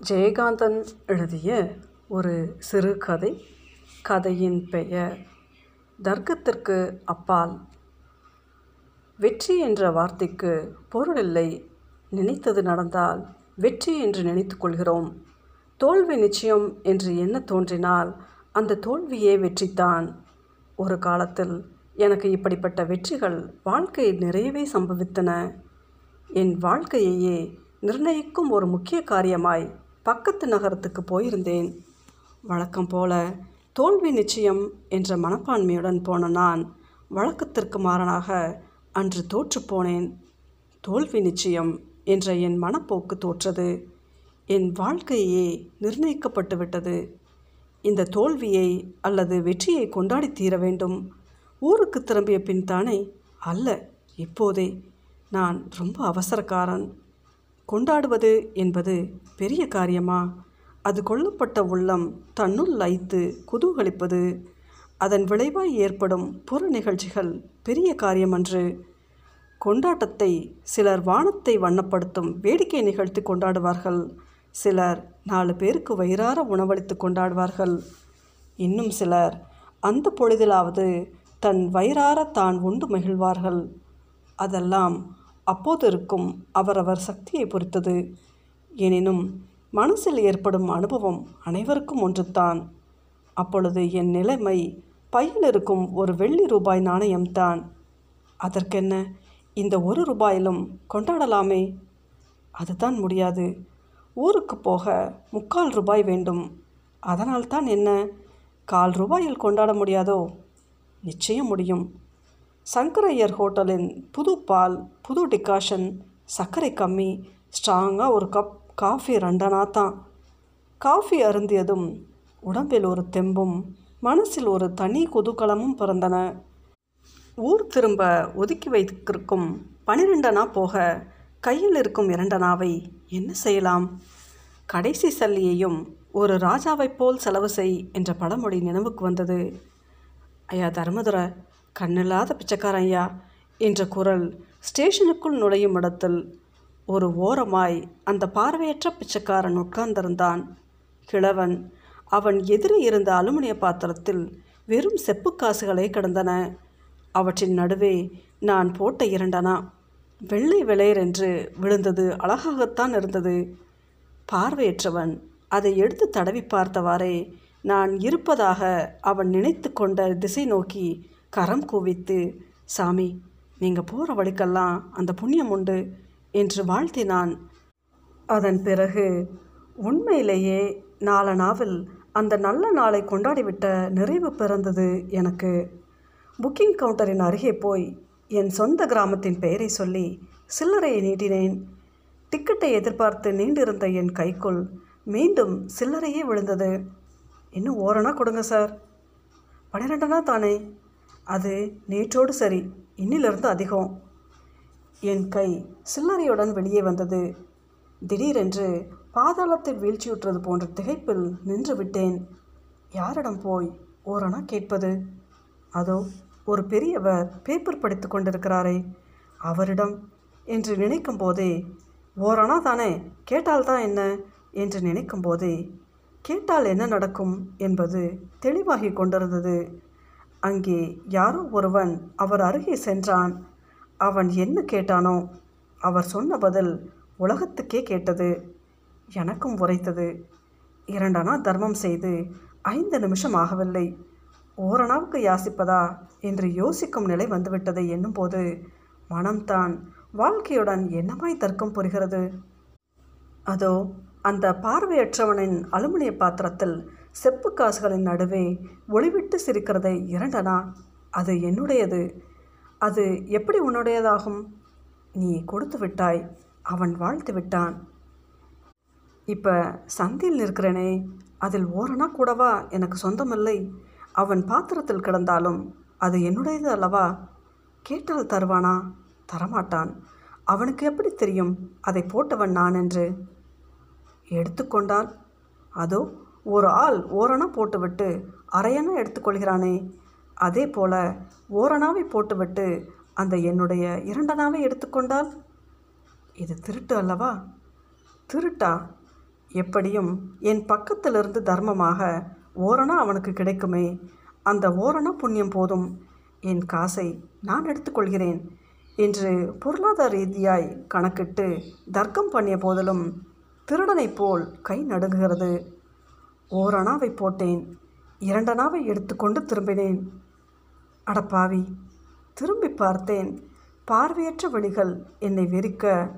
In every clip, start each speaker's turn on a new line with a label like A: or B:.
A: ஜெயகாந்தன் எழுதிய ஒரு சிறுகதை கதையின் பெயர் தர்க்கத்திற்கு அப்பால் வெற்றி என்ற வார்த்தைக்கு பொருள் இல்லை. நினைத்தது நடந்தால் வெற்றி என்று நினைத்து கொள்கிறோம். தோல்வி நிச்சயம் என்று என்ன தோன்றினால் அந்த தோல்வியே வெற்றிதான். ஒரு காலத்தில் எனக்கு இப்படிப்பட்ட வெற்றிகள் வாழ்க்கையில் நிறையவே சம்பவித்தன. என் வாழ்க்கையையே நிர்ணயிக்கும் ஒரு முக்கிய காரியமாய் பக்கத்து நகரத்துக்கு போயிருந்தேன். வழக்கம் போல தோல்வி நிச்சயம் என்ற மனப்பான்மையுடன் போன நான் வழக்கத்திற்கு மாறனாக அன்று தோற்றுப்போனேன் தோல்வி நிச்சயம் என்ற என் மனப்போக்கு தோற்றது. என் வாழ்க்கையே நிர்ணயிக்கப்பட்டு விட்டது. இந்த தோல்வியை அல்லது வெற்றியை கொண்டாடி தீர வேண்டும். ஊருக்கு திரும்பிய பின் தானே அல்ல இப்போதே நான் ரொம்ப அவசரக்காரன். கொண்டாடுவது என்பது பெரிய காரியமா? அது கொல்லப்பட்ட உள்ளம் தன்னுள் லைத்து குதூகலிப்பது. அதன் விளைவாய் ஏற்படும் புற நிகழ்ச்சிகள் பெரிய காரியமன்று. கொண்டாட்டத்தை சிலர் வானத்தை வண்ணப்படுத்தும் வேடிக்கை நிகழ்த்தி கொண்டாடுவார்கள். சிலர் நாலு பேருக்கு வயிறார உணவளித்து கொண்டாடுவார்கள். இன்னும் சிலர் அந்த பொழுதிலாவது தன் வயிறார தான் உண்டு மகிழ்வார்கள். அதெல்லாம் அப்போது இருக்கும் அவரவர் சக்தியை பொறுத்தது. எனினும் மனசில் ஏற்படும் அனுபவம் அனைவருக்கும் ஒன்றுதான். அப்பொழுது என் நிலைமை பையில் இருக்கும் ஒரு வெள்ளி ரூபாய் நாணயம்தான். அதற்கென்ன இந்த ஒரு ரூபாயிலும் கொண்டாடலாமே? அதுதான் முடியாது. ஊருக்கு போக முக்கால் ரூபாய் வேண்டும். அதனால்தான் என்ன கால் ரூபாயில் கொண்டாட முடியாதோ? நிச்சயம் முடியும். சங்கரையர் ஹோட்டலின் புது பால் புது டிகாஷன் சர்க்கரை கம்மி ஸ்ட்ராங்காக ஒரு கப் காஃபி ரெண்டனா தான் காஃபி அருந்தியதும் உடம்பில் ஒரு தெம்பும் மனசில் ஒரு தனி குதூகலமும் பிறந்தன. ஊர் திரும்ப ஒதுக்கி வைத்திருக்கும் பனிரெண்டனா போக கையில் இருக்கும் இரண்டனாவை என்ன செய்யலாம்? கடைசி சல்லியையும் ஒரு ராஜாவைப் போல் செலவு செய் என்ற பழமொழி நினைவுக்கு வந்தது. ஐயா தர்மதுரை கண்ணில்லாத பிச்சைக்காரன் ஐயா என்ற குரல் ஸ்டேஷனுக்குள் நுழையும் இடத்தில் ஒரு ஓரமாய் அந்த பார்வையற்ற பிச்சைக்காரன் உட்கார்ந்திருந்தான். கிழவன் அவன் எதிரே இருந்த அலுமினிய பாத்திரத்தில் வெறும் செப்பு காசுகளே கிடந்தன. அவற்றின் நடுவே நான் போட்ட இரண்டனா? வெள்ளை வெளையர் என்று விழுந்தது அழகாகத்தான் இருந்தது. பார்வையற்றவன் அதை எடுத்து தடவி பார்த்தவாறே நான் இருப்பதாக அவன் நினைத்து கொண்ட திசை நோக்கி கரம் குவித்து சாமி நீங்கள் போகிற வழிக்கெல்லாம் அந்த புண்ணியம் உண்டு என்று வாழ்த்தினான். அதன் பிறகு உண்மையிலேயே நாளனாவில் அந்த நல்ல நாளை கொண்டாடிவிட்ட நிறைவு பிறந்தது எனக்கு. புக்கிங் கவுண்டரின் அருகே போய் என் சொந்த கிராமத்தின் பெயரை சொல்லி சில்லறையை நீட்டினேன். டிக்கெட்டை எதிர்பார்த்து நீண்டிருந்த என் கைக்குள் மீண்டும் சில்லறையே விழுந்தது. இன்னும் ஓரணா கொடுங்க சார். பன்னிரெண்டனா தானே? அது நேற்றோடு சரி இன்னிலிருந்து அதிகம். என் கை சில்லறையுடன் வெளியே வந்தது. திடீரென்று பாதாளத்தில் வீழ்ச்சியுற்றது போன்ற திகைப்பில் நின்று விட்டேன். யாரிடம் போய் ஓரணா கேட்பது? அதோ ஒரு பெரியவர் பேப்பர் படித்து கொண்டிருக்கிறாரே அவரிடம். என்று நினைக்கும் போதே ஓரணா தானே கேட்டால்தான் என்ன? என்று நினைக்கும் போதே கேட்டால் என்ன நடக்கும்? என்பது தெளிவாகி கொண்டிருந்தது. அங்கே யாரோ ஒருவன் அவர் அருகே சென்றான். அவன் என்ன கேட்டானோ அவர் சொன்ன பதில் உலகத்துக்கே கேட்டது. எனக்கும் உரைத்தது. இரண்டனா தர்மம் செய்து ஐந்து நிமிஷம் ஆகவில்லை. ஓரணாவுக்கு யாசிப்பதா என்று யோசிக்கும் நிலை வந்துவிட்டதை எண்ணும்போது மனம்தான் வாழ்க்கையுடன் என்னமாய் தர்க்கம் புரிகிறது? அதோ அந்த பார்வையற்றவனின் அலுமினிய பாத்திரத்தில் செப்பு காசுகளின் நடுவே ஒளிவிட்டு சிரிக்கிறதை இரண்டனா? அது என்னுடையது? அது எப்படி உன்னுடையதாகும்? நீ கொடுத்து விட்டாய். அவன் வாழ்த்து விட்டான். இப்போ சந்தியில் நிற்கிறேனே. அதில் ஓரணா கூடவா? எனக்கு சொந்தமில்லை. அவன் பாத்திரத்தில் கிடந்தாலும் அது என்னுடையது அல்லவா? கேட்டால் தருவானா? தரமாட்டான். அவனுக்கு எப்படி தெரியும்? அதை போட்டவன் நான் என்று. எடுத்துக்கொண்டால் அதோ ஒரு ஆள் ஓரணா போட்டுவிட்டு அரையணா எடுத்துக்கொள்கிறானே அதே போல ஓரணாவை போட்டுவிட்டு அந்த என்னுடைய இரண்டனாவை எடுத்துக்கொண்டால் இது திருட்டு அல்லவா? திருட்டா? எப்படியும் என் பக்கத்திலிருந்து தர்மமாக ஓரணா அவனுக்கு கிடைக்குமே. அந்த ஓரணா புண்ணியம் போதும். என் காசை நான் எடுத்துக்கொள்கிறேன் என்று பொருளாதார ரீதியாய் கணக்கிட்டு தர்க்கம் பண்ணிய போதிலும் திருடனைப் போல் கை நடுங்குகிறது. ஓரணாவை போட்டேன். இரண்டனாவை எடுத்துக்கொண்டு திரும்பினேன். அடப்பாவி திரும்பி பார்த்தேன். பார்வையற்ற வழிகள் என்னை வெறிக்க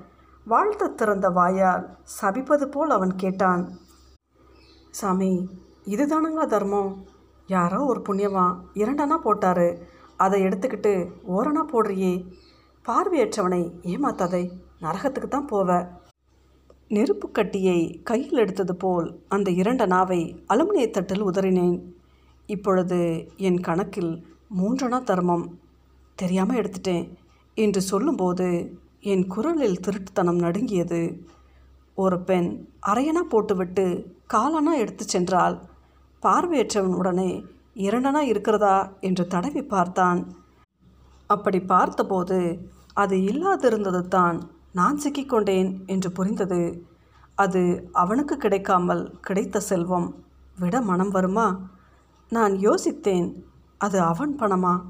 A: வாழ்த்து திறந்த வாயால் சபிப்பது போல் அவன் கேட்டான். சாமி இதுதானுங்களா தர்மம்? யாரோ ஒரு புண்ணியமா இரண்டனா போட்டாரு. அதை எடுத்துக்கிட்டு ஓரணா போடுறியே. பார்வையற்றவனை ஏமாத்தாதே நரகத்துக்கு தான் போவ. நெருப்புக்கட்டியை கையில் எடுத்தது போல் அந்த இரண்டனாவை அலுமினிய தட்டில் உதறினேன். இப்பொழுது என் கணக்கில் மூன்றனா தர்மம். தெரியாமல் எடுத்துட்டேன் என்று சொல்லும்போது என் குரலில் திருட்டுத்தனம் நடுங்கியது. ஒரு பெண் அரையனா போட்டுவிட்டு காலனா எடுத்து சென்றால் பார்வையற்றவன் உடனே இரண்டனா இருக்கிறதா என்று தடவி பார்த்தான். அப்படி பார்த்தபோது அது இல்லாதிருந்தது தான் நான் சிக்கிக்கொண்டேன் என்று புரிந்தது. அது அவனுக்கு கிடைக்காமல் கிடைத்த செல்வம். விட மனம் வருமா? நான் யோசித்தேன். அது அவன் பணமா?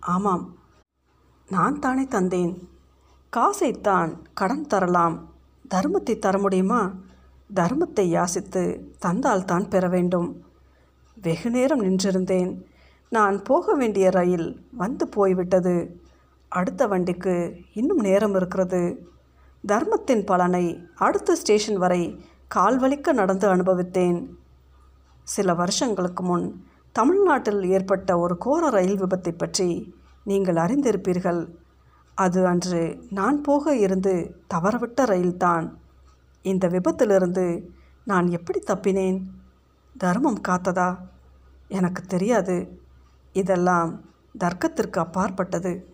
A: ஆமாம். நான் தானே தந்தேன். காசைத்தான் கடன் தரலாம். தர்மத்தை தர முடியுமா? தர்மத்தை யாசித்து தந்தால் தான் பெற வேண்டும். வெகு நேரம் நின்றிருந்தேன். நான் போக வேண்டிய ரயில் வந்து போய்விட்டது. அடுத்த வண்டிக்கு இன்னும் நேரம் இருக்கிறது. தர்மத்தின் பலனை அடுத்த ஸ்டேஷன் வரை கால்வலிக்க நடந்து அனுபவித்தேன். சில வருஷங்களுக்கு முன் தமிழ்நாட்டில் ஏற்பட்ட ஒரு கோர ரயில் விபத்தை பற்றி நீங்கள் அறிந்திருப்பீர்கள். அது அன்று நான் போக இருந்து தவறவிட்ட ரயில்தான். இந்த விபத்திலிருந்து நான் எப்படி தப்பினேன்? தர்மம் காத்ததா? எனக்கு தெரியாது. இதெல்லாம் தர்க்கத்திற்கு அப்பாற்பட்டது.